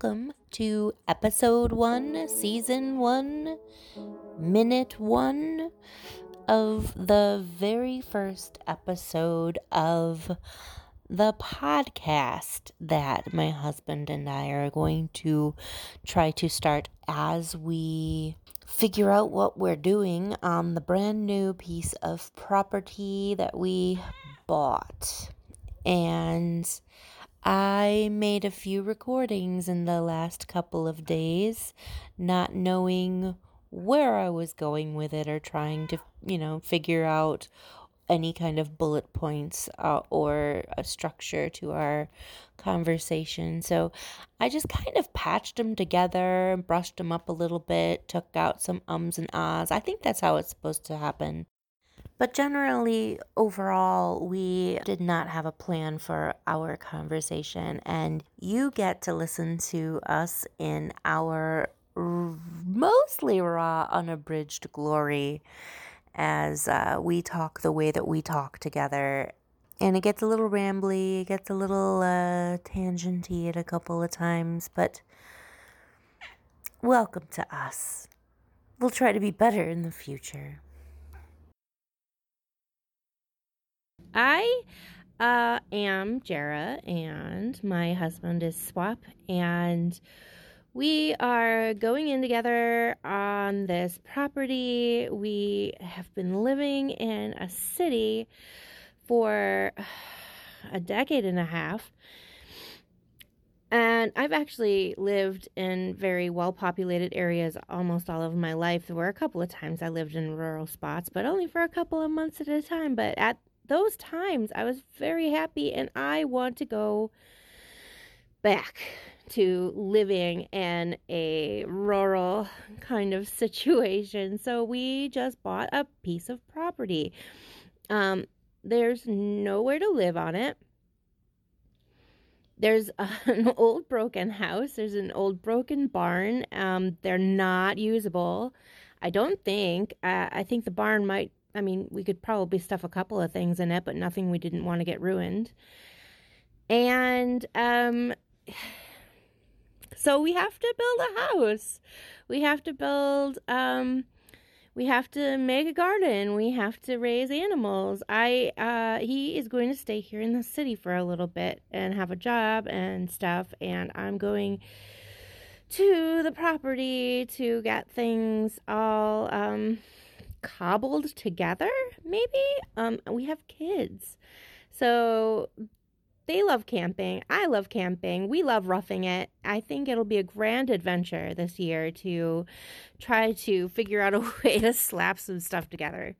welcome to episode one, season one, minute one of the very first episode of the podcast that my husband and I are going to try to start as we figure out what we're doing on the brand new piece of property that we bought. And I made a few recordings in the last couple of days, not knowing where I was going with it or trying to, you know, figure out any kind of bullet points uh, or a structure to our conversation. So I just kind of patched them together, brushed them up a little bit, took out some ums and ahs. I think that's how it's supposed to happen. But generally, overall, we did not have a plan for our conversation, and you get to listen to us in our mostly raw, unabridged glory as uh, we talk the way that we talk together. And it gets a little rambly, it gets a little uh, tangenty at a couple of times, but welcome to us. We'll try to be better in the future. I uh, am Jara, and my husband is Swap, and we are going in together on this property. We have been living in a city for a decade and a half. And I've actually lived in very well populated areas almost all of my life. There were a couple of times I lived in rural spots, but only for a couple of months at a time. But at those times I was very happy and I want to go back to living in a rural kind of situation. So we just bought a piece of property. Um, there's nowhere to live on it. There's an old broken house. There's an old broken barn. Um, they're not usable. I don't think. Uh, I think the barn might I mean, we could probably stuff a couple of things in it, but nothing we didn't want to get ruined. And um, so we have to build a house. We have to build. Um, we have to make a garden. We have to raise animals. I uh, he is going to stay here in the city for a little bit and have a job and stuff. And I'm going to the property to get things all um cobbled together, maybe. Um, we have kids. So they love camping. I love camping. We love roughing it. I think it'll be a grand adventure this year to try to figure out a way to slap some stuff together.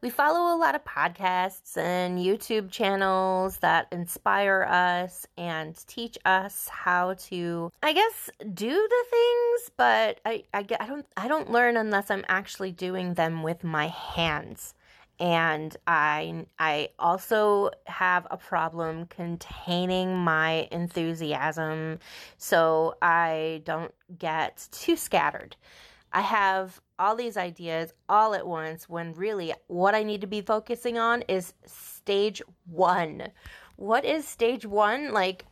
We follow a lot of podcasts and YouTube channels that inspire us and teach us how to, I guess, do the things, but I, I, I don't I don't learn unless I'm actually doing them with my hands. And I I also have a problem containing my enthusiasm so I don't get too scattered. I have all these ideas all at once when really what I need to be focusing on is stage one. What is stage one? Like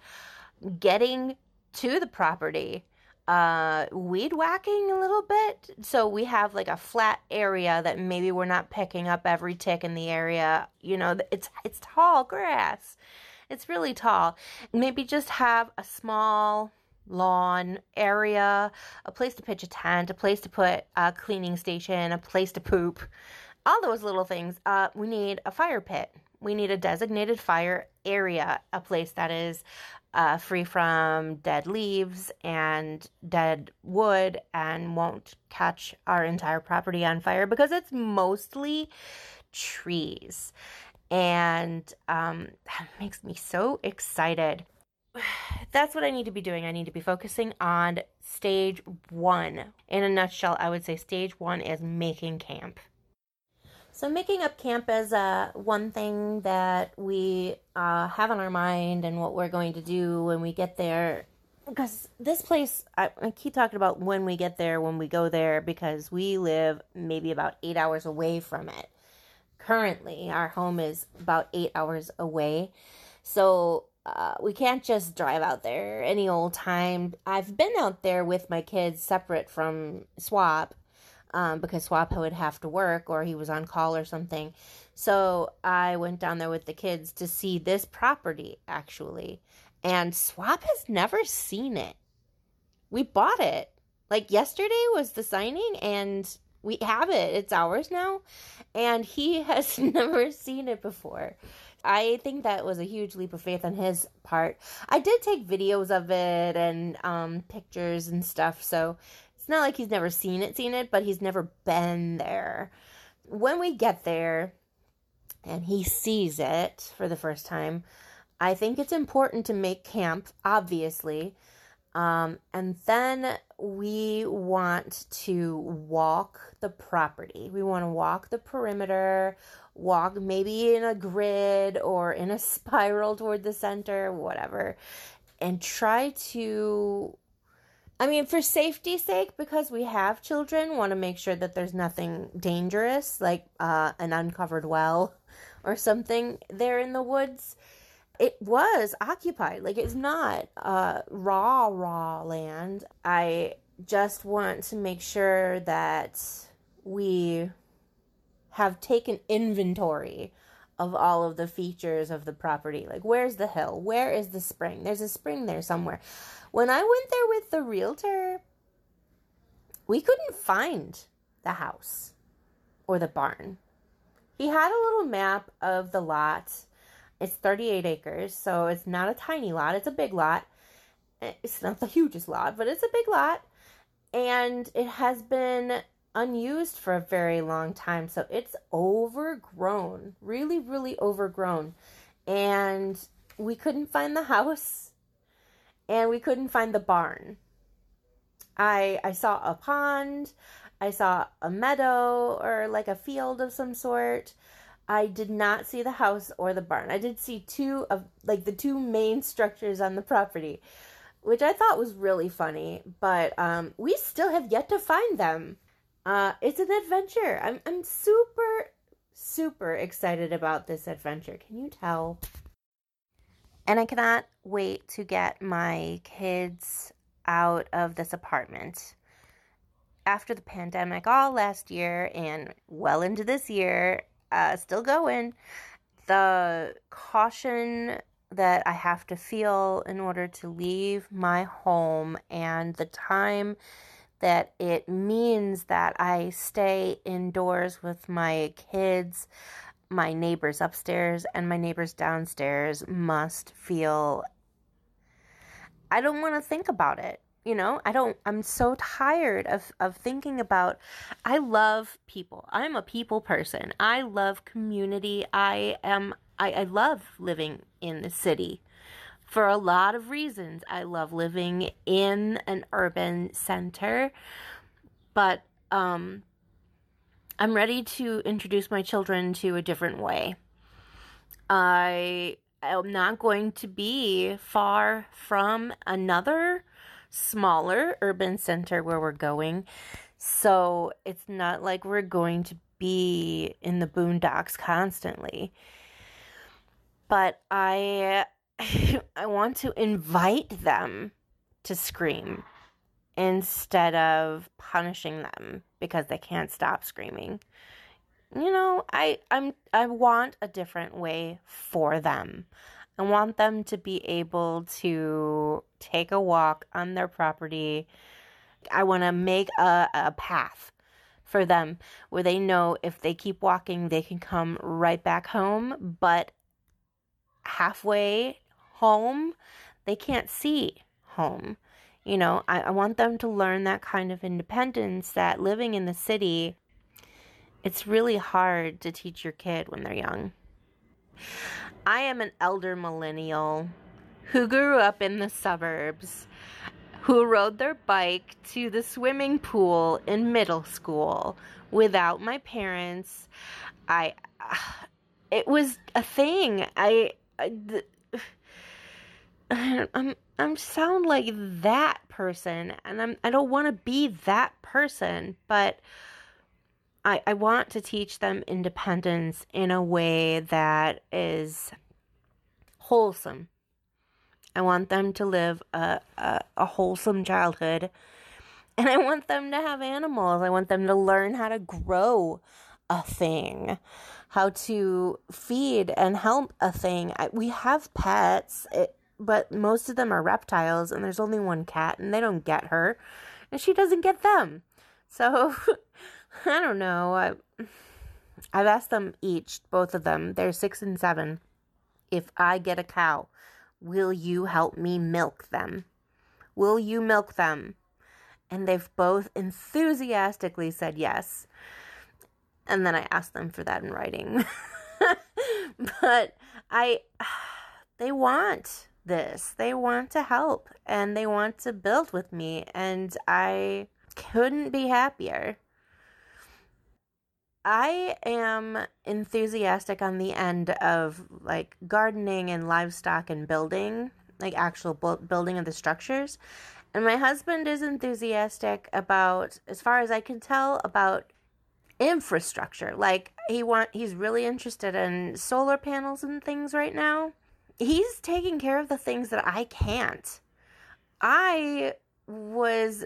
getting to the property, uh, weed whacking a little bit. So we have like a flat area that maybe we're not picking up every tick in the area. You know, it's it's tall grass. It's really tall. Maybe just have a small lawn area, a place to pitch a tent, a place to put a cleaning station, a place to poop, all those little things. Uh, we need a fire pit. We need a designated fire area, a place that is uh, free from dead leaves and dead wood and won't catch our entire property on fire because it's mostly trees. And um, that makes me so excited that's what I need to be doing. I need to be focusing on stage one. In a nutshell, I would say stage one is making camp. So, making up camp is uh, one thing that we uh, have on our mind and what we're going to do when we get there. Because this place, I, I keep talking about when we get there, when we go there, because we live maybe about eight hours away from it. Currently, our home is about eight hours away. So, uh, we can't just drive out there any old time. I've been out there with my kids separate from Swap um, because Swap would have to work or he was on call or something. So I went down there with the kids to see this property actually. And Swap has never seen it. We bought it. Like yesterday was the signing and we have it. It's ours now. And he has never seen it before. I think that was a huge leap of faith on his part. I did take videos of it and um, pictures and stuff, so it's not like he's never seen it, seen it, but he's never been there. When we get there and he sees it for the first time, I think it's important to make camp, obviously. Um, and then we want to walk the property. We want to walk the perimeter, walk maybe in a grid or in a spiral toward the center, whatever, and try to. I mean, for safety's sake, because we have children, want to make sure that there's nothing dangerous, like uh, an uncovered well or something there in the woods. It was occupied. Like, it's not uh, raw, raw land. I just want to make sure that we have taken inventory of all of the features of the property. Like, where's the hill? Where is the spring? There's a spring there somewhere. When I went there with the realtor, we couldn't find the house or the barn. He had a little map of the lot. It's 38 acres, so it's not a tiny lot, it's a big lot. It's not the hugest lot, but it's a big lot. And it has been unused for a very long time. So it's overgrown, really, really overgrown. And we couldn't find the house and we couldn't find the barn. I I saw a pond, I saw a meadow or like a field of some sort. I did not see the house or the barn. I did see two of like the two main structures on the property, which I thought was really funny, but um we still have yet to find them. Uh, it's an adventure. I'm I'm super super excited about this adventure. Can you tell? And I cannot wait to get my kids out of this apartment. After the pandemic, all last year and well into this year, uh, still going, the caution that I have to feel in order to leave my home and the time that it means that I stay indoors with my kids. My neighbors upstairs and my neighbors downstairs must feel. I don't want to think about it. You know, I don't, I'm so tired of, of thinking about. I love people. I'm a people person. I love community. I am, I, I love living in the city for a lot of reasons. I love living in an urban center, but um, I'm ready to introduce my children to a different way. I am not going to be far from another smaller urban center where we're going. So it's not like we're going to be in the boondocks constantly. But I I want to invite them to scream instead of punishing them because they can't stop screaming. You know, I I'm I want a different way for them. I want them to be able to take a walk on their property. I want to make a, a path for them where they know if they keep walking, they can come right back home. But halfway home, they can't see home. You know, I, I want them to learn that kind of independence that living in the city, it's really hard to teach your kid when they're young. I am an elder millennial who grew up in the suburbs, who rode their bike to the swimming pool in middle school without my parents. I, it was a thing. I, I th- I'm I'm sound like that person and I'm I don't want to be that person, but I I want to teach them independence in a way that is wholesome. I want them to live a, a, a wholesome childhood. And I want them to have animals. I want them to learn how to grow a thing, how to feed and help a thing. I, we have pets. It, but most of them are reptiles and there's only one cat and they don't get her and she doesn't get them so i don't know. I've asked them each both of them. They're six and seven. If i get a cow will you help me milk them? Will you milk them? And they've both enthusiastically said yes. And then i asked them for that in writing. But i they want this. They want to help and they want to build with me, and I couldn't be happier. I am enthusiastic on the end of like gardening and livestock and building, like actual bu- building of the structures. And my husband is enthusiastic about, as far as I can tell, about infrastructure. Like he want he's really interested in solar panels and things right now he's taking care of the things that I can't. I was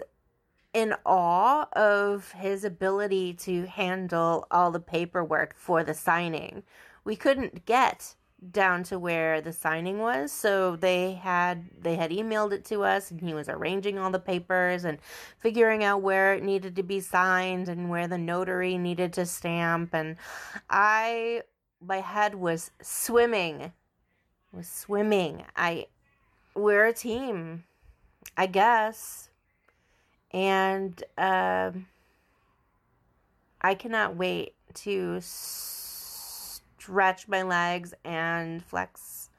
in awe of his ability to handle all the paperwork for the signing. We couldn't get down to where the signing was so they had they had emailed it to us and he was arranging all the papers and figuring out where it needed to be signed and where the notary needed to stamp and i my head was swimming was swimming. I we're a team, I guess. And um, I cannot wait to stretch my legs and flex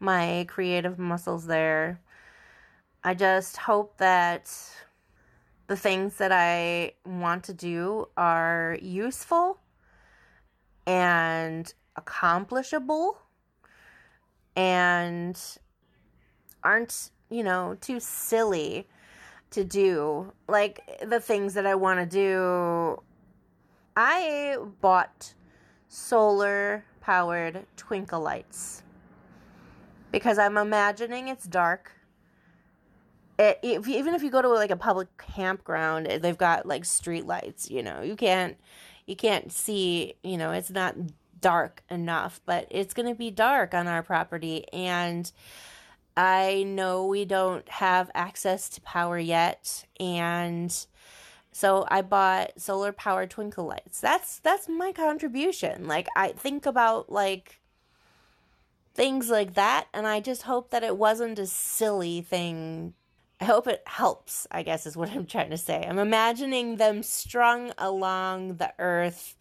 my creative muscles there. I just hope that the things that I want to do are useful and accomplishable and aren't, you know, too silly to do. Like the things that I want to do. I bought solar powered twinkle lights because I'm imagining it's dark. It, if, even if you go to like a public campground, eh, they've got like street lights. You know, you can't you can't see. You know, it's not dark enough, but it's going to be dark on our property. And I know we don't have access to power yet. And so I bought solar powered twinkle lights. That's that's my contribution. Like I think about like things like that and I just hope that it wasn't a silly thing. I hope it helps, I guess is what I'm trying to say. I'm imagining them strung along the earth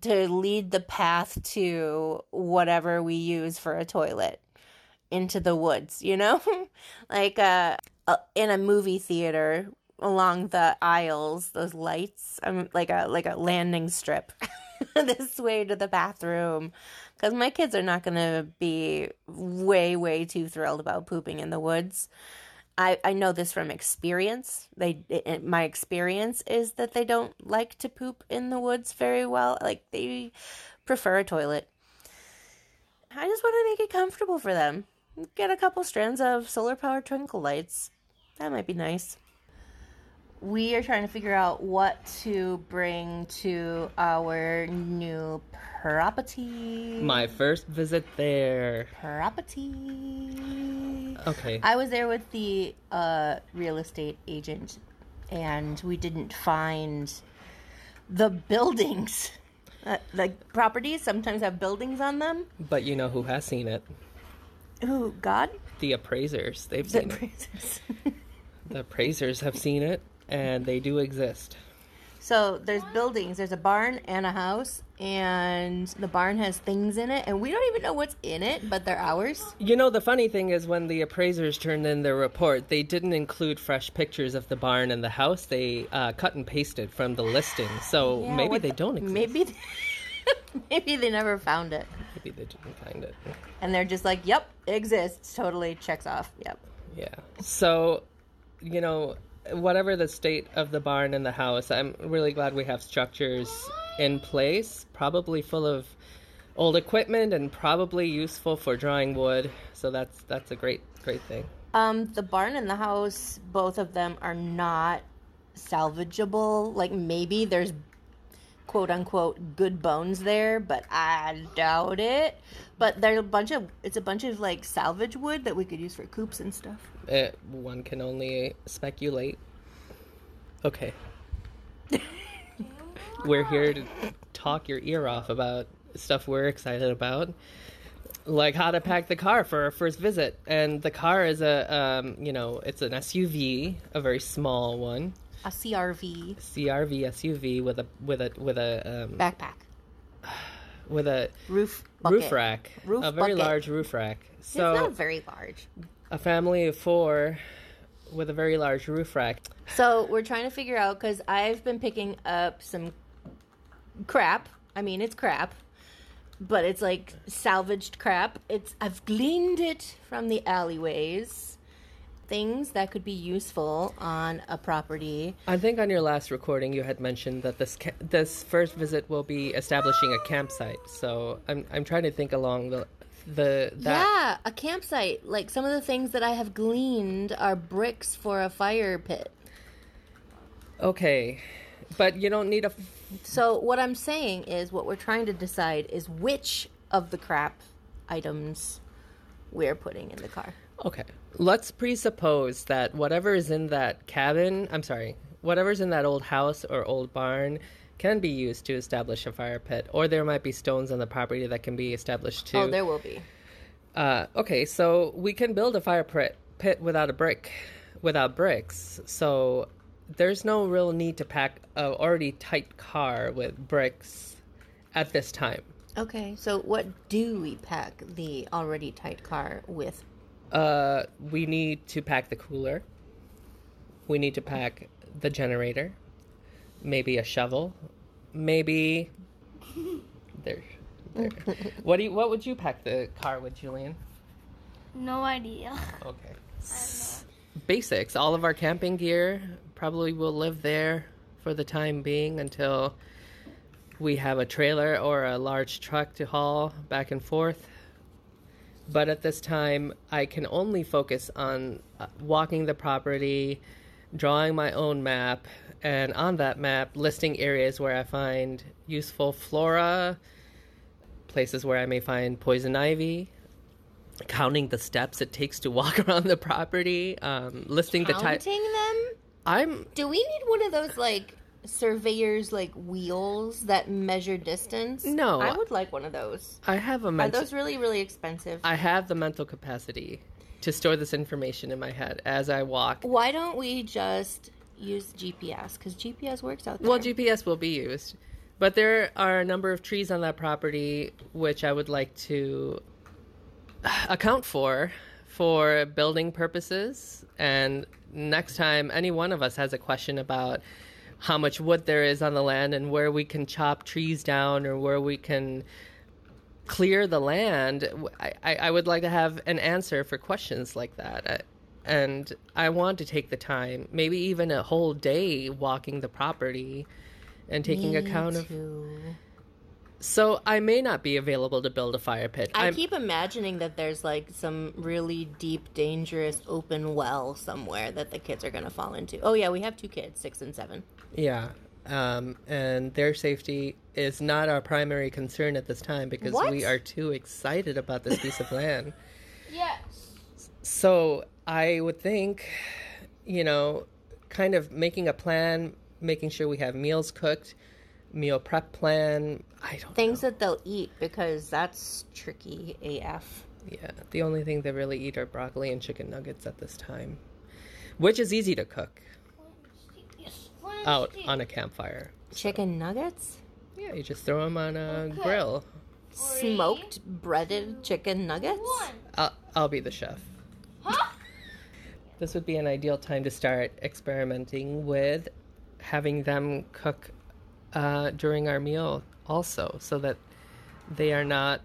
to lead the path to whatever we use for a toilet into the woods, you know? like uh, in a movie theater along the aisles, those lights, um, like a like a landing strip. this way to the bathroom cuz my kids are not going to be way way too thrilled about pooping in the woods. I, I know this from experience. They it, my experience is that they don't like to poop in the woods very well. Like they prefer a toilet. I just want to make it comfortable for them. Get a couple strands of solar powered twinkle lights. That might be nice. We are trying to figure out what to bring to our new property. My first visit there. Property. Okay. I was there with the uh, real estate agent, and we didn't find the buildings. Uh, like properties sometimes have buildings on them. But you know who has seen it? Who? God? The appraisers. They've The seen it. The appraisers have seen it, and they do exist. so there's buildings. There's a barn and a house, and the barn has things in it, and we don't even know what's in it, but they're ours. You know, the funny thing is when the appraisers turned in their report, they didn't include fresh pictures of the barn and the house. They uh, cut and pasted from the listing. So Yeah, maybe they the- don't exist. Maybe. Maybe they never found it. Maybe they didn't find it. And they're just like, yep, exists. Totally checks off. Yep. Yeah. So, you know, whatever the state of the barn and the house, I'm really glad we have structures in place, probably full of old equipment and probably useful for drawing wood. So that's that's a great great thing. Um, the barn and the house, both of them are not salvageable. Like maybe there's quote unquote good bones there, but I doubt it. But there's a bunch of it's a bunch of like salvage wood that we could use for coops and stuff. Uh, one can only speculate. Okay. we're here to talk your ear off about stuff we're excited about like how to pack the car for our first visit and the car is a um, you know it's an suv a very small one A CRV crv suv with a with a with a um, backpack, with a roof bucket. roof rack Roof a very bucket. large roof rack It's so not very large. a family of four with a very large roof rack So we're trying to figure out because I've been picking up some crap. I mean, it's crap, but it's like salvaged crap. It's I've gleaned it from the alleyways. Things that could be useful on a property. I think on your last recording you had mentioned that this ca- this first visit will be establishing a campsite. So I'm I'm trying to think along the the that yeah, a campsite. Like some of the things that I have gleaned are bricks for a fire pit. okay, but you don't need a. f- So what I'm saying is what we're trying to decide is which of the crap items we're putting in the car. Okay, let's presuppose that whatever is in that cabin, I'm sorry, whatever's in that old house or old barn can be used to establish a fire pit, or there might be stones on the property that can be established too. Oh, there will be. Uh, okay, so we can build a fire pit, pit without a brick, without bricks. So there's no real need to pack a already tight car with bricks at this time. Okay, so what do we pack the already tight car with? Uh, we need to pack the cooler. We need to pack the generator. Maybe a shovel. Maybe there. there. what do you? What would you pack the car with, Julian? No idea. Okay. Basics. All of our camping gear probably will live there for the time being until we have a trailer or a large truck to haul back and forth. But at this time, I can only focus on uh, walking the property, drawing my own map, and on that map, listing areas where I find useful flora, places where I may find poison ivy, counting the steps it takes to walk around the property, um, listing the type. Counting them? I'm Do we need one of those like surveyors like wheels that measure distance? No. I would like one of those. I have a Are those really really expensive? I have the mental capacity to store this information in my head as I walk. Why don't we just use GPS? Because GPS works out there. Well, GPS will be used, but there are a number of trees on that property which I would like to account for for building purposes. And next time any one of us has a question about how much wood there is on the land and where we can chop trees down or where we can clear the land, I, I, would like to have an answer for questions like that. And I want to take the time, maybe even a whole day walking the property and taking Me account of. Too. So I may not be available to build a fire pit. I I'm- keep imagining that there's like some really deep, dangerous open well somewhere that the kids are gonna fall into. Oh yeah, we have two kids, six and seven. Yeah. Um, and their safety is not our primary concern at this time because What? we are too excited about this piece of land. Yes. So I would think, you know, kind of making a plan, making sure we have meals cooked, meal prep plan. I don't Things that they'll eat because that's tricky AF. Yeah, the only thing they really eat are broccoli and chicken nuggets at this time, which is easy to cook Yes. out on a campfire. Chicken nuggets? Yeah, you just throw them on a Okay. grill. Smoked breaded chicken nuggets? I'll, I'll be the chef. Huh? This would be an ideal time to start experimenting with having them cook uh, during our meal also, so that they are not,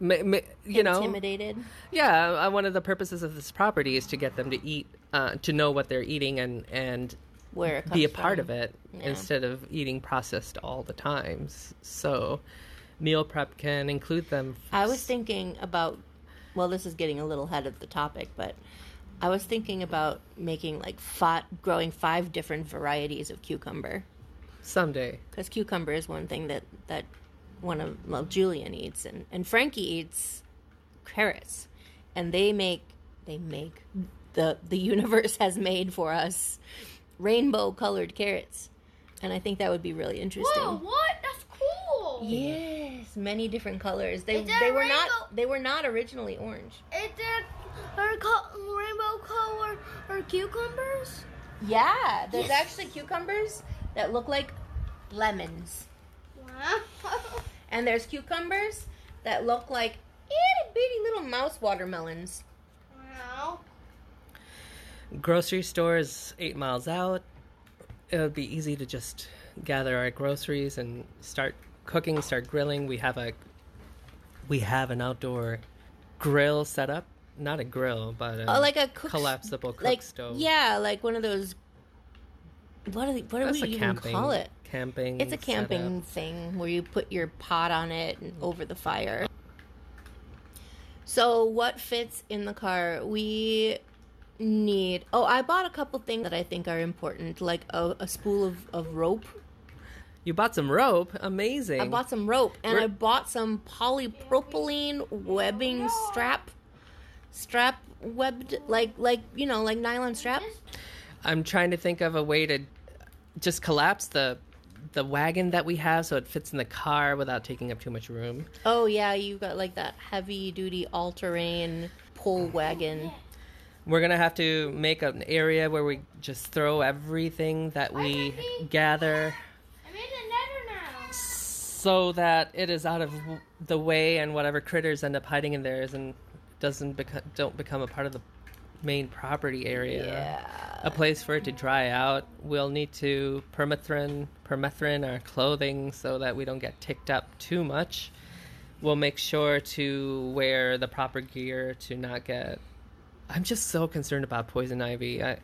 ma- ma- you know, Intimidated. yeah. Uh, one of the purposes of this property is to get them to eat, uh, to know what they're eating and and Where be a part from. of it Yeah. instead of eating processed all the times. So, meal prep can include them. I was thinking about, well, this is getting a little ahead of the topic, but I was thinking about making like five, growing five different varieties of cucumber. Someday. Because cucumber is one thing that, that one of, well, Julian eats, and, and Frankie eats carrots. And they make, they make, the, the universe has made for us rainbow colored carrots. And I think that would be really interesting. Whoa, what? That's cool. Yes, many different colors. They they were rainbow? not they were not originally orange. Is there a co- rainbow color or cucumbers? Yeah, there's Yes. actually cucumbers that look like lemons, Wow. and there's cucumbers that look like itty bitty little mouse watermelons. wow. Grocery store is eight miles out. It would be easy to just gather our groceries and start cooking, start grilling. We have a we have an outdoor grill set up. Not a grill, but a Oh, like a cook collapsible cook like stove. yeah, like one of those. What do what do we even camping call it? Camping. It's a camping setup. thing where you put your pot on it and over the fire. So, what fits in the car? We need. Oh, I bought a couple things that I think are important, like a, a spool of, of rope. You bought some rope. Amazing. I bought some rope, and We're- I bought some polypropylene webbing strap, strap webbed like like you know like nylon strap. I'm trying to think of a way to just collapse the the wagon that we have so it fits in the car without taking up too much room. Oh yeah, you got like that heavy duty all terrain pull wagon. We're gonna have to make an area where we just throw everything that we gather ah, I'm in the nether now. so that it is out of the way and whatever critters end up hiding in there isn't doesn't become don't become a part of the main property area. Yeah. A place for it to dry out. We'll need to permethrin permethrin our clothing so that we don't get ticked up too much. We'll make sure to wear the proper gear to not get I'm just so concerned about poison ivy. I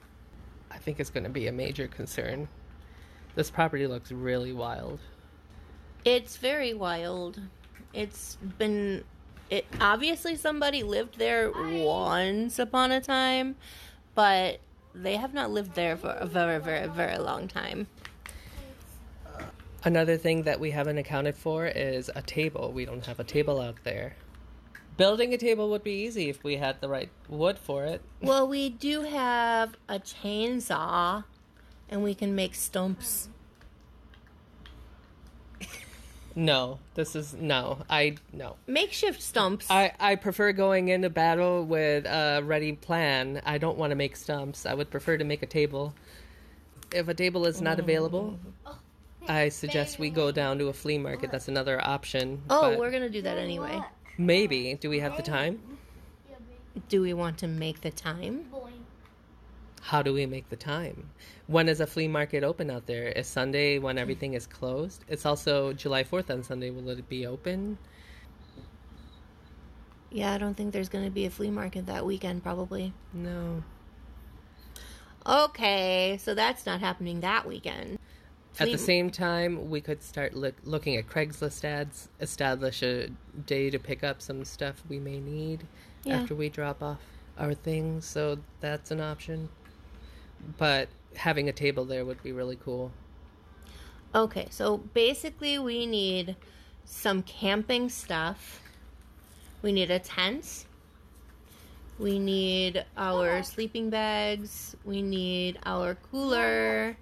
I think it's going to be a major concern. This property looks really wild. It's very wild. It's been it obviously somebody lived there once upon a time, but they have not lived there for a very very very long time. Uh, another thing that we haven't accounted for is a table. We don't have a table out there. Building a table would be easy if we had the right wood for it. Well, we do have a chainsaw and we can make stumps. No, this is no. I no. Makeshift stumps. I I prefer going into battle with a ready plan. I don't want to make stumps. I would prefer to make a table. If a table is not oh. available, oh, I suggest we go down to a flea market. That's another option. oh, but we're going to do that anyway. maybe. Do we have the time? Do we want to make the time? How do we make the time? When is a flea market open out there? Is Sunday when everything is closed? It's also July 4th on Sunday. Will it be open? Yeah, I don't think there's going to be a flea market that weekend probably. No. Okay, so that's not happening that weekend. At the same time, we could start look, looking at Craigslist ads, establish a day to pick up some stuff we may need Yeah. after we drop off our things. So that's an option. But having a table there would be really cool. Okay, so basically we need some camping stuff. We need a tent. We need our sleeping bags. We need our cooler.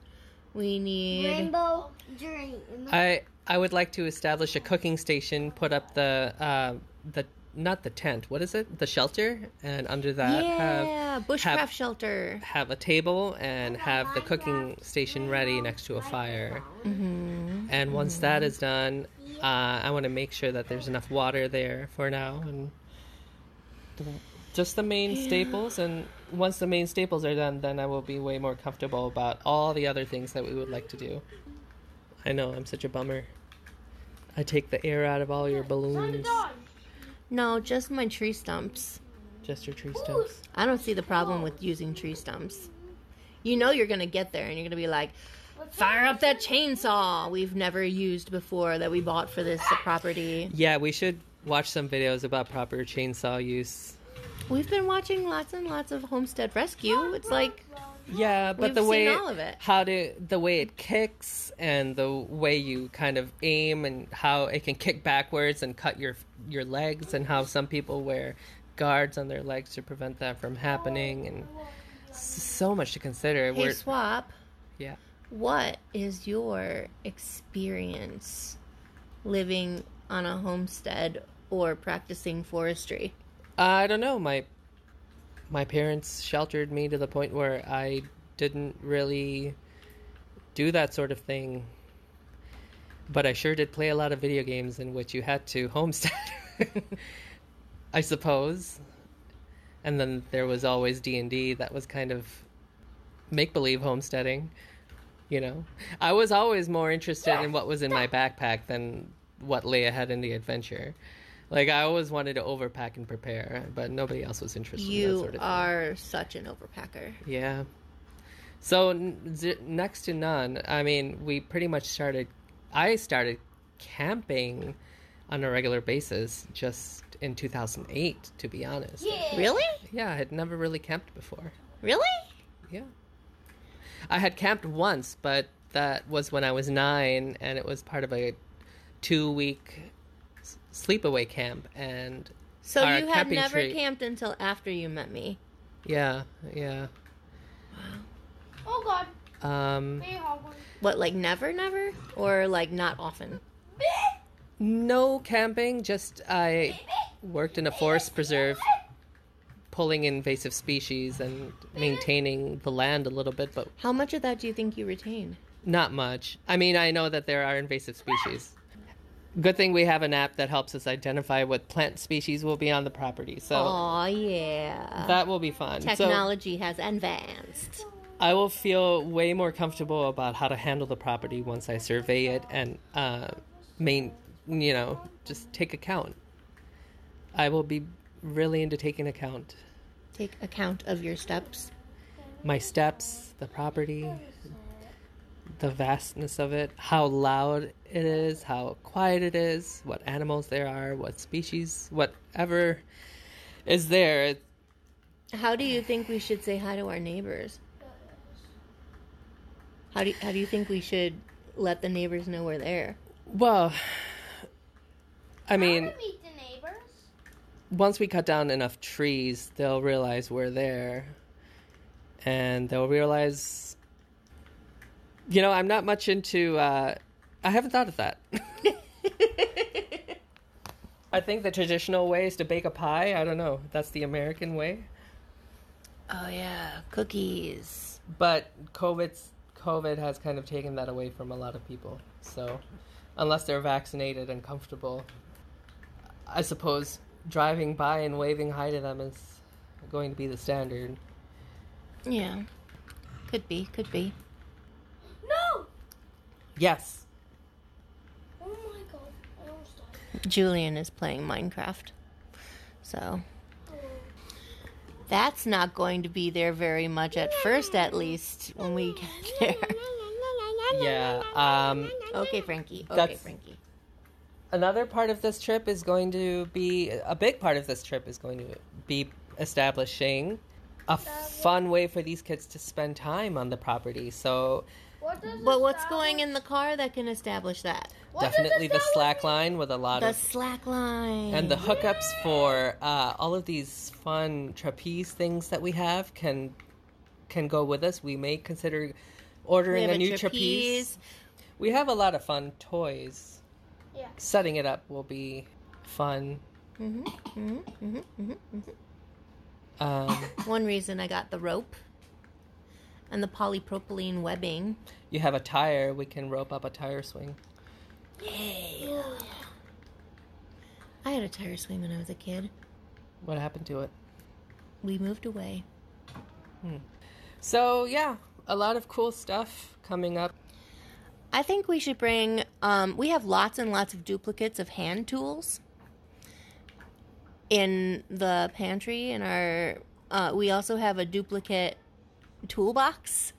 We need Rainbow dream. I I would like to establish a cooking station, put up the uh, the not the tent. What is it? The shelter, and under that have Yeah, bushcraft shelter. have a table and have the cooking station ready next to a fire. Mm-hmm. And once that is done, uh, I want to make sure that there's enough water there for now and just the main staples. And once the main staples are done, then I will be way more comfortable about all the other things that we would like to do. I know I'm such a bummer. I take the air out of all your balloons. No, just my tree stumps. Just your tree stumps. I don't see the problem with using tree stumps. You know you're gonna get there and you're gonna be like, fire up that chainsaw we've never used before that we bought for this property. Yeah, we should watch some videos about proper chainsaw use. We've been watching lots and lots of Homestead Rescue. It's like Yeah, but We've the way all of it. how to the way it kicks and the way you kind of aim and how it can kick backwards and cut your your legs and how some people wear guards on their legs to prevent that from happening and so much to consider. Hey We're- Swap, yeah. what is your experience living on a homestead or practicing forestry? I don't know. My my parents sheltered me to the point where I didn't really do that sort of thing. But I sure did play a lot of video games in which you had to homestead. I suppose. And then there was always D&D that was kind of make believe homesteading, you know. I was always more interested in what was in my backpack than what lay ahead in the adventure. Like I always wanted to overpack and prepare, but nobody else was interested in that You sort of thing. are such an overpacker. Yeah. So n- z- next to none. I mean, we pretty much started. I started camping on a regular basis just in 2008, to be honest. Yeah. Really? Yeah, I had never really camped before. Really? Yeah. I had camped once, but that was when I was nine, and it was part of a two-week s- sleepaway camp, and So Our you had never tree- camped until after you met me. yeah, yeah. Wow. Oh God, Um, big hog one. What, like never, never? Or like not often? No camping, just I worked in a forest preserve pulling invasive species and maintaining the land a little bit, but How much of that do you think you retain? not much. I mean, I know that there are invasive species. Good thing we have an app that helps us identify what plant species will be on the property. So Oh, yeah. that will be fun. So Technology has advanced. I will feel way more comfortable about how to handle the property once I survey it and uh, main, you know, just take account. I will be really into taking account Take account of your steps. my steps, the property, the vastness of it, how loud it is, how quiet it is, what animals there are, what species, whatever is there. How do you think we should say hi to our neighbors? How do you, how do you think we should let the neighbors know we're there? Well, I mean, wanna meet the neighbors. once we cut down enough trees, they'll realize we're there. And they'll realize, you know, I'm not much into, uh, I haven't thought of that. I think the traditional way is to bake a pie. I don't know. That's the American way. Oh yeah, cookies. But COVID's, COVID has kind of taken that away from a lot of people. So, unless they're vaccinated and comfortable, I suppose driving by and waving hi to them is going to be the standard. Yeah. Could be, could be. No. Yes. Oh my God, I almost died. Julian is playing Minecraft. So that's not going to be there very much at first at least when we get there. Yeah. Um, Okay, Frankie. Okay, That's- Frankie. another part of this trip is going to be a big part of this trip is going to be establishing a fun way for these kids to spend time on the property. So What does But what's going in the car that can establish that? what definitely the sound slack like? line with a lot of The of slack line. and the hookups for uh, all of these fun trapeze things that we have can can go with us. We may consider ordering have a a new trapeze. trapeze. We have a lot of fun toys. Yeah. Setting it up will be fun. hmm hmm hmm hmm Um, One reason I got the rope and the polypropylene webbing. you have a tire. We can rope up a tire swing. Yay! I had a tire swing when I was a kid. What happened to it? We moved away. Hmm. So yeah, a lot of cool stuff coming up. I think we should bring. Um, we have lots and lots of duplicates of hand tools in the pantry. In our, uh, we also have a duplicate toolbox.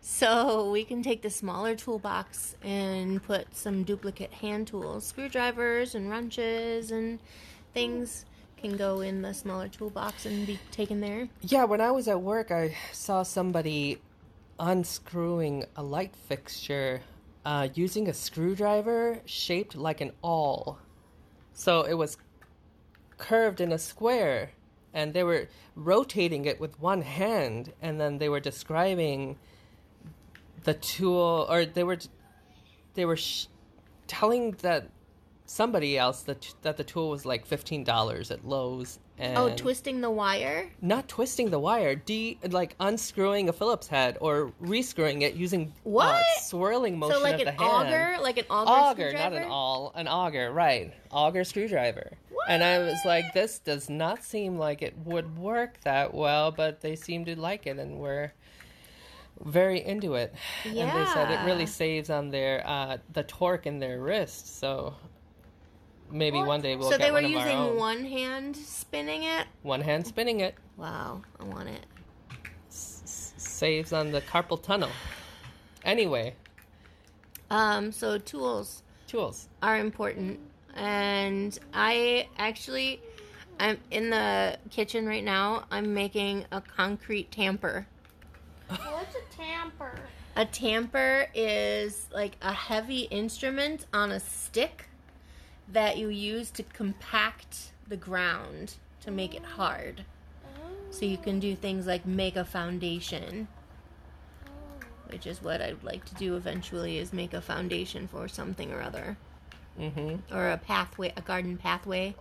So we can take the smaller toolbox and put some duplicate hand tools, screwdrivers and wrenches and things can go in the smaller toolbox and be taken there. Yeah, when I was at work, I saw somebody unscrewing a light fixture uh, using a screwdriver shaped like an awl. So it was curved in a square, and they were rotating it with one hand, and then they were describing the tool, or they were they were sh- telling that somebody else that that the tool was like fifteen dollars at Lowe's. And Oh, twisting the wire? not twisting the wire, de like unscrewing a Phillips head or rescrewing it using uh, What? swirling motion So like of the an hand. auger, like an auger, auger, not an awl, an auger, right? Auger screwdriver. And I was like, this does not seem like it would work that well, but they seem to like it and were very into it. And they said it really saves on their uh, the torque in their wrist. So maybe one day we'll so get they were one of our using one hand spinning it. one hand spinning it. Wow, I want it. S- saves on the carpal tunnel. Anyway, Um, so tools tools. are important, and I actually, I'm in the kitchen right now. I'm making a concrete tamper. What's a tamper? A tamper is like a heavy instrument on a stick that you use to compact the ground to make it hard. So you can do things like make a foundation, which is what I'd like to do eventually is make a foundation for something or other. Mm-hmm. Or a pathway, a garden pathway,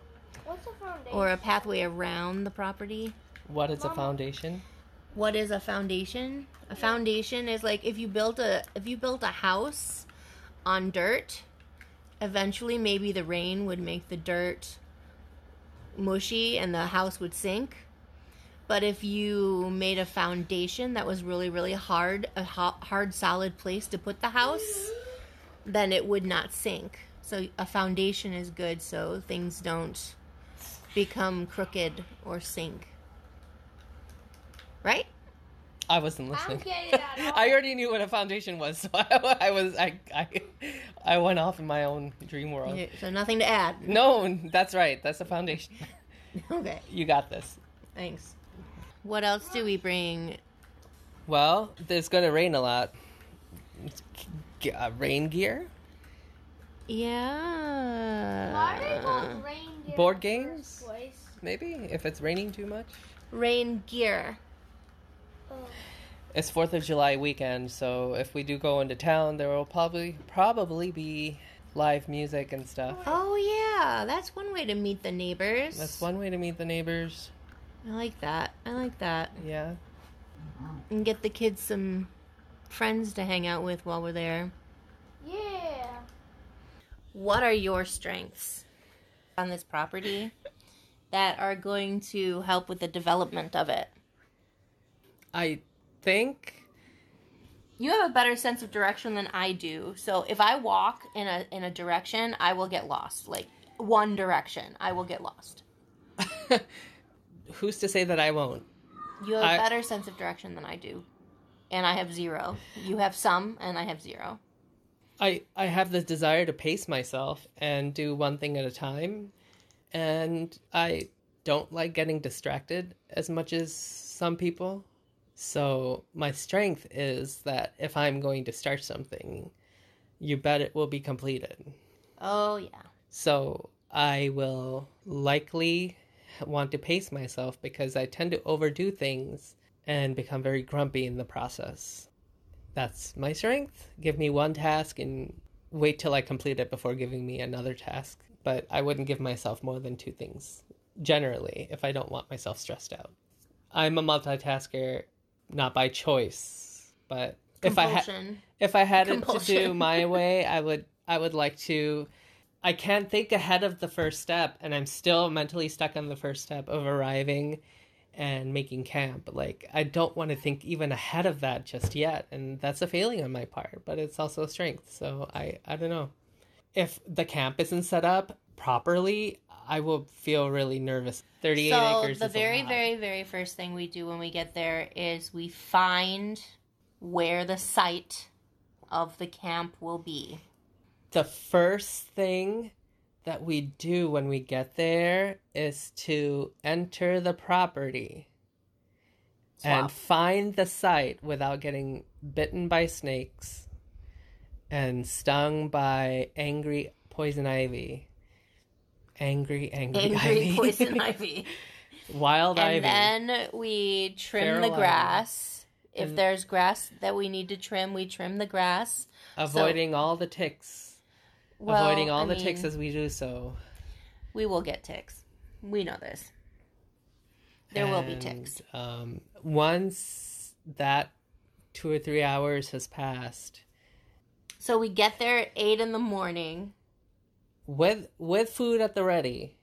What's a foundation? or a pathway around the property. What is a foundation? What is a foundation? A foundation is like if you built a if you built a house on dirt, eventually maybe the rain would make the dirt mushy and the house would sink. But if you made a foundation that was really really hard, a ho- hard solid place to put the house, then it would not sink. So a foundation is good so things don't become crooked or sink. Right? I wasn't I listening. don't get it at all. I already knew what a foundation was, so I, I was I, I I went off in my own dream world. So nothing to add. No, that's right. That's a foundation. Okay, You got this. thanks. What else do we bring? Well, there's gonna rain a lot. Uh, rain gear, Yeah. Why are they called reindeer? Board games? maybe if it's raining too much. Rain gear. Oh. It's Fourth of July weekend, so if we do go into town, there will probably probably be live music and stuff. Oh, oh yeah, that's one way to meet the neighbors. That's one way to meet the neighbors. I like that. I like that. Yeah. And get the kids some friends to hang out with while we're there. Yeah. What are your strengths on this property that are going to help with the development of it? I think You have a better sense of direction than I do. So if I walk in a in a direction, I will get lost. Like one direction, I will get lost. who's to say that I won't? You have a I- better sense of direction than I do. And I have zero. You have some and I have zero. I I have the desire to pace myself and do one thing at a time, and I don't like getting distracted as much as some people. So my strength is that if I'm going to start something, you bet it will be completed. Oh yeah. So I will likely want to pace myself because I tend to overdo things and become very grumpy in the process. That's my strength. Give me one task and wait till I complete it before giving me another task. But I wouldn't give myself more than two things, generally, if I don't want myself stressed out. I'm a multitasker, not by choice, but if I had if I had it to do my way, I would I would like to I can't think ahead of the first step and I'm still mentally stuck on the first step of arriving and making camp. Like I don't want to think even ahead of that just yet, and that's a failing on my part, but it's also a strength. So I I don't know. If the camp isn't set up properly, I will feel really nervous. 38 so acres the is a very very very first thing we do when we get there is we find where the site of the camp will be the first thing that we do when we get there is to enter the property and find the site without getting bitten by snakes and stung by angry poison ivy. Angry, angry, angry ivy. poison ivy Wild and ivy. And then we trim Feral the ivy. grass if And- there's grass that we need to trim we trim the grass avoiding all the ticks. Well, avoiding all I the ticks as we do so. we will get ticks we know this there will be ticks Um, once that two or three hours has passed, so we get there at 8 in the morning with with food at the ready.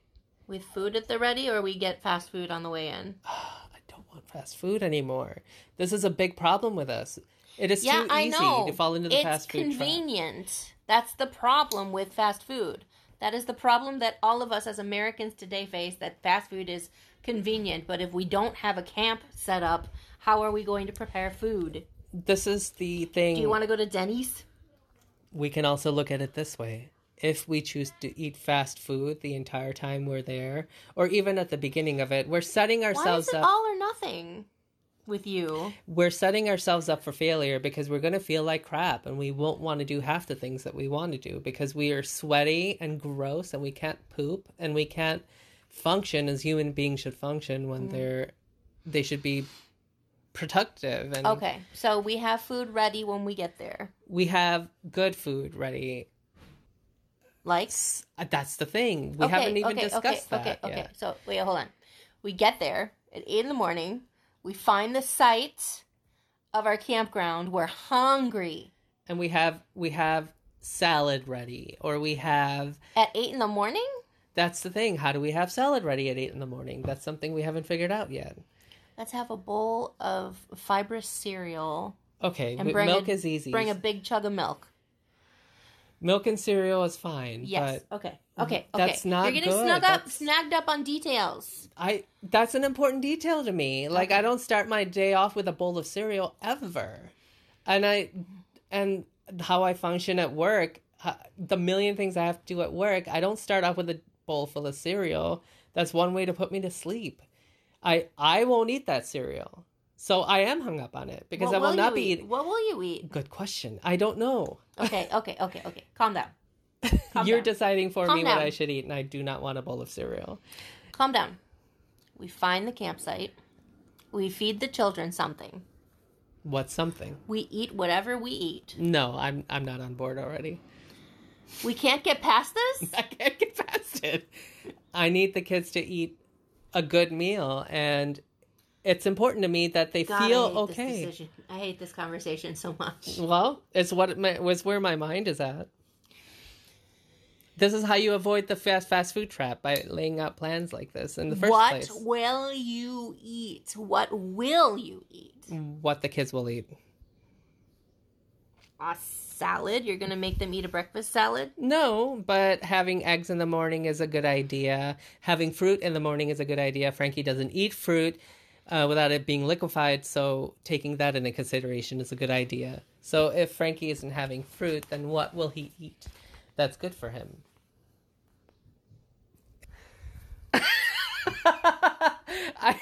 with food at the ready or we get fast food on the way in I don't want fast food anymore. This is a big problem with us. It is yeah too easy to fall into the it's fast food trap. convenient that's the problem with fast food that is the problem that all of us as americans today face that fast food is convenient but if we don't have a camp set up how are we going to prepare food This is the thing. do you want to go to denny's we can also look at it this way. If we choose to eat fast food the entire time we're there, or even at the beginning of it, we're setting why ourselves is it up. all or nothing with you. We're setting ourselves up for failure because we're going to feel like crap and we won't want to do half the things that we want to do because we are sweaty and gross and we can't poop and we can't function as human beings should function when they're they should be productive and okay so we have food ready when we get there. We have good food ready. Like? Uh, that's the thing. We haven't even discussed okay, that Okay, okay, yet. So wait, hold on. We get there at eight in the morning. We find the site of our campground. We're hungry and we have we have salad ready or we have at eight in the morning. that's the thing how do we have salad ready at eight in the morning that's something we haven't figured out yet Let's have a bowl of fibrous cereal Okay, and bring milk a, is easy. Bring a big chug of milk. Milk and cereal is fine. Yes. But okay. Okay. Okay. that's not You're getting good. snug up, That's- snagged up on details. I that's an important detail to me. Like I don't start my day off with a bowl of cereal ever. And I and how I function at work, uh, the million things I have to do at work, I don't start off with a bowl full of cereal. That's one way to put me to sleep. I I won't eat that cereal. So I am hung up on it because What I will not be eat? eating. What will you eat? Good question. I don't know. Okay. Okay. Okay. Okay. Calm down. Calm You're down. deciding for Calm me what. I should eat, and I do not want a bowl of cereal. Calm down. We find the campsite. We feed the children something. What's something? We eat whatever we eat. No, I'm I'm not on board already. We can't get past this? I can't get past it. I need the kids to eat a good meal, and it's important to me that they God, feel this okay. I hate this conversation so much. Well, it's what was where my mind is at. This is how you avoid the fast fast food trap by laying out plans like this in the first what place. will you eat? What will you eat? What the kids will eat. A salad? You're going to make them eat a breakfast salad? No, but having eggs in the morning is a good idea. Having fruit in the morning is a good idea. Frankie doesn't eat fruit uh, without it being liquefied, so taking that into consideration is a good idea. So if Frankie isn't having fruit, then what will he eat? That's good for him. I...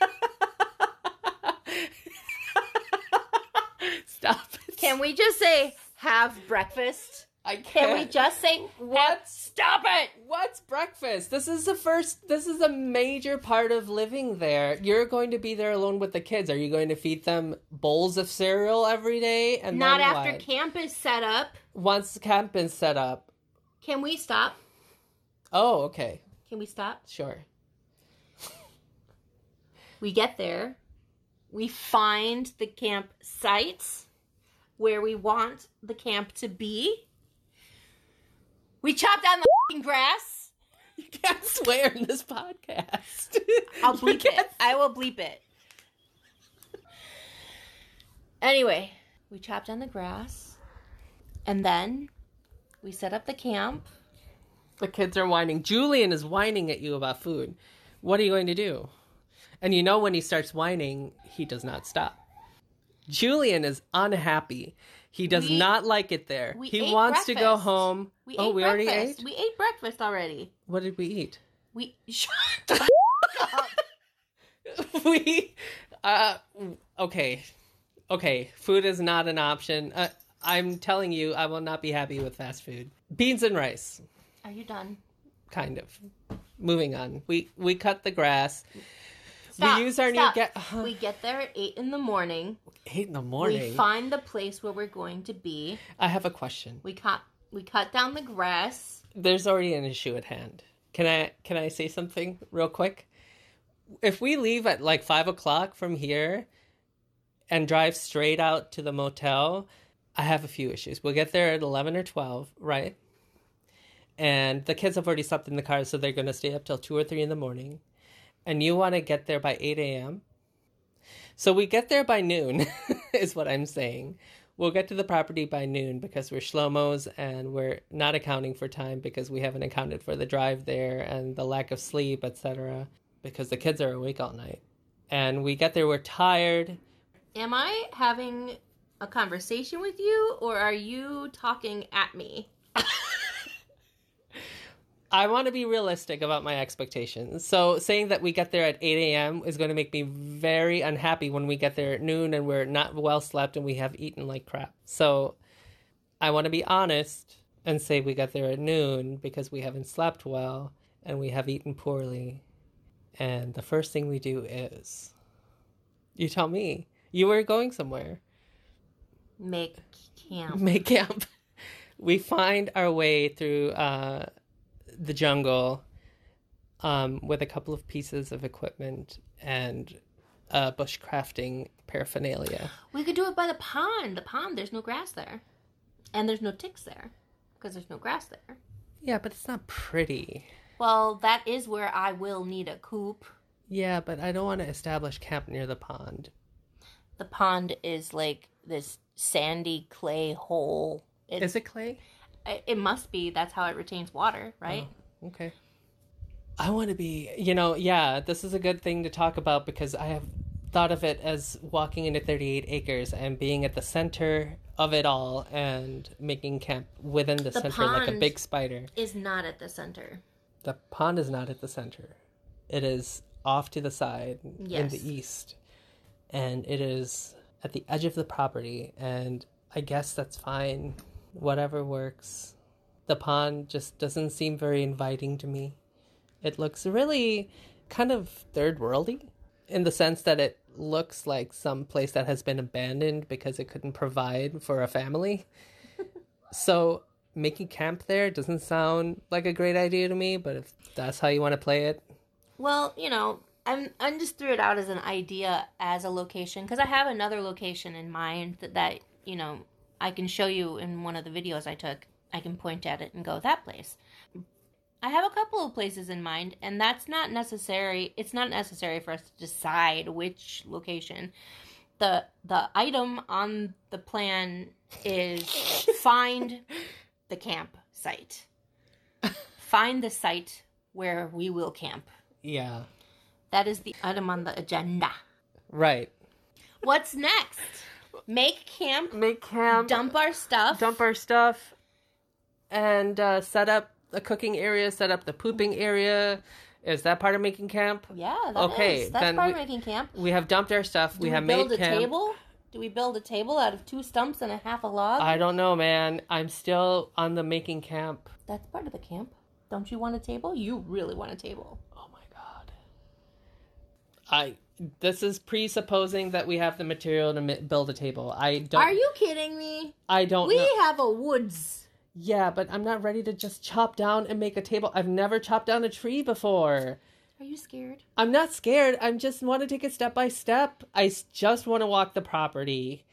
Stop. Can we just say have breakfast? I Can can't. we just say What? Stop it! What's breakfast? This is the first. This is a major part of living there. You're going to be there alone with the kids. Are you going to feed them bowls of cereal every day? And Not after what? camp is set up. once camp is set up. Can we stop? Oh, okay, Can we stop? sure. We get there. We find the camp site where we want the camp to be. We chop down the fing grass. You can't swear in this podcast. I'll bleep it. I will bleep it. Anyway, we chop down the grass, and then we set up the camp. The kids are whining. Julian is whining at you about food. What are you going to do? And you know when he starts whining, he does not stop. Julian is unhappy. He does We- not like it there. we He wants to go home. We oh, ate we breakfast. already ate? We ate breakfast already. What did we eat? We shut up. we uh okay. Okay, food is not an option. Uh, I'm telling you, I will not be happy with fast food. Beans and rice. Are you done? kind of. Moving on. We we cut the grass. Stop, we use our stop. new get We get there at eight in the morning. eight in the morning. We find the place where we're going to be. I have a question. We cut we cut down the grass. There's already an issue at hand. Can I can I say something real quick? If we leave at like five o'clock from here and drive straight out to the motel, I have a few issues. We'll get there at eleven or twelve, right? And the kids have already slept in the car, so they're gonna stay up till two or three in the morning. And you want to get there by eight a.m. So we get there by noon, is what I'm saying. We'll get to the property by noon because we're shlomos and we're not accounting for time because we haven't accounted for the drive there and the lack of sleep, etc. Because the kids are awake all night. And we get there, we're tired. Am I having a conversation with you or are you talking at me? I want to be realistic about my expectations. So saying that we get there at 8 a.m. is going to make me very unhappy when we get there at noon and we're not well slept and we have eaten like crap. So I want to be honest and say we got there at noon because we haven't slept well and we have eaten poorly. And the first thing we do is you tell me you were going somewhere. Make camp. make camp. We find our way through uh, the jungle um, with a couple of pieces of equipment and uh, bushcrafting paraphernalia. We could do it by the pond. The pond, there's no grass there. And there's no ticks there because there's no grass there. Yeah, but it's not pretty. Well, that is where I will need a coop. Yeah, but I don't want to establish camp near the pond. The pond is like this sandy clay hole. It, Is it clay? It must be. That's how it retains water, right? Oh, okay. I want to be, you know, yeah, this is a good thing to talk about because I have thought of it as walking into 38 acres and being at the center of it all and making camp within the, The center like a big spider. Is not at the center. The pond is not at the center, it is off to the side in the east, and it is at the edge of the property. And I guess that's fine, whatever works. The pond just doesn't seem very inviting to me. It looks really kind of third worldy in the sense that it looks like some place that has been abandoned because it couldn't provide for a family. so making camp there doesn't sound like a great idea to me, but if that's how you want to play it, Well, you know, I'm I'm just threw it out as an idea as a location because I have another location in mind that that you know I can show you in one of the videos I took. I can point at it and go that place. I have a couple of places in mind, and that's not necessary. It's not necessary for us to decide which location. the The item on the plan is find the campsite. Find the site where we will camp. yeah, That is the item on the agenda. right. What's next? Make camp, Make camp, dump our stuff. dump our stuff, and uh, set up the cooking area, set up the pooping area. Is that part of making camp? Yeah, that is. Okay, That's then part we- of making camp. We have dumped our stuff. Do we we, have build made a camp. table? Do we build a table out of two stumps and a half a log? I don't know, man. I'm still on the making camp. That's part of the camp. Don't you want a table? You really want a table. Oh my god. I. This is presupposing that we have the material to mi- build a table. I don't. Are you kidding me? I don't. We know. have a woods. Yeah, but I'm not ready to just chop down and make a table. I've never chopped down a tree before. Are you scared? I'm not scared. I'm just want to take it step by step. I just want to walk the property.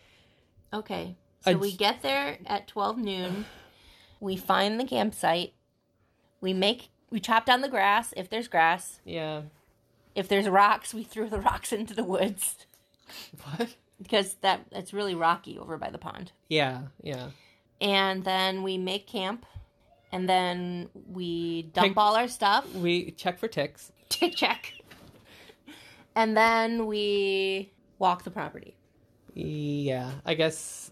Okay. So I we get there at 12 noon. We find the campsite. We make We chop down the grass if there's grass. Yeah. If there's rocks, we throw the rocks into the woods What? because that it's really rocky over by the pond. Yeah, yeah. And then we make camp, and then we dump Pick- all our stuff. We check for ticks. Tick check. And then we walk the property. Yeah, I guess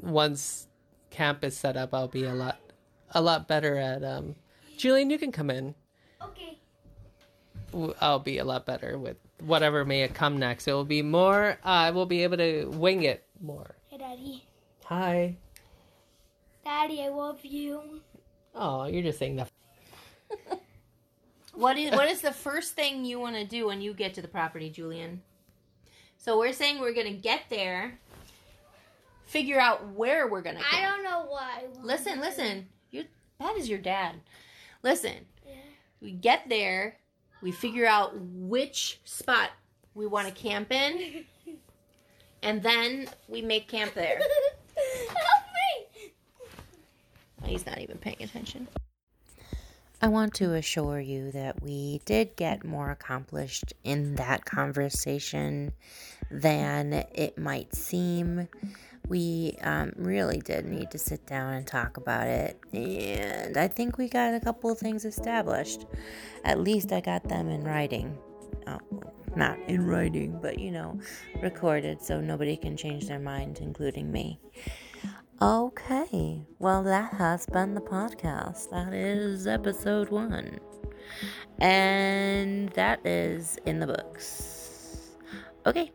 once camp is set up, I'll be a lot, a lot better at. Um, Julian, you can come in. Okay. W- I'll be a lot better with whatever may come next. It will be more. Uh, I will be able to wing it more. Hey, Daddy. Hi. Daddy, I love you. Oh, you're just saying that. What is what is the first thing you want to do when you get to the property, Julian? So we're saying we're gonna get there, figure out where we're gonna. I don't know why. Listen, listen. You that is your dad. Listen. Yeah. We get there, we figure out which spot we want to camp in, and then we make camp there. Help me! Oh, he's not even paying attention. I want to assure you that we did get more accomplished in that conversation than it might seem. We um, really did need to sit down and talk about it, and I think we got a couple of things established. At least I got them in writing. Oh, not in writing, but you know, recorded so nobody can change their mind, including me. Okay, well, that has been the podcast. That is episode one. And that is in the books. Okay.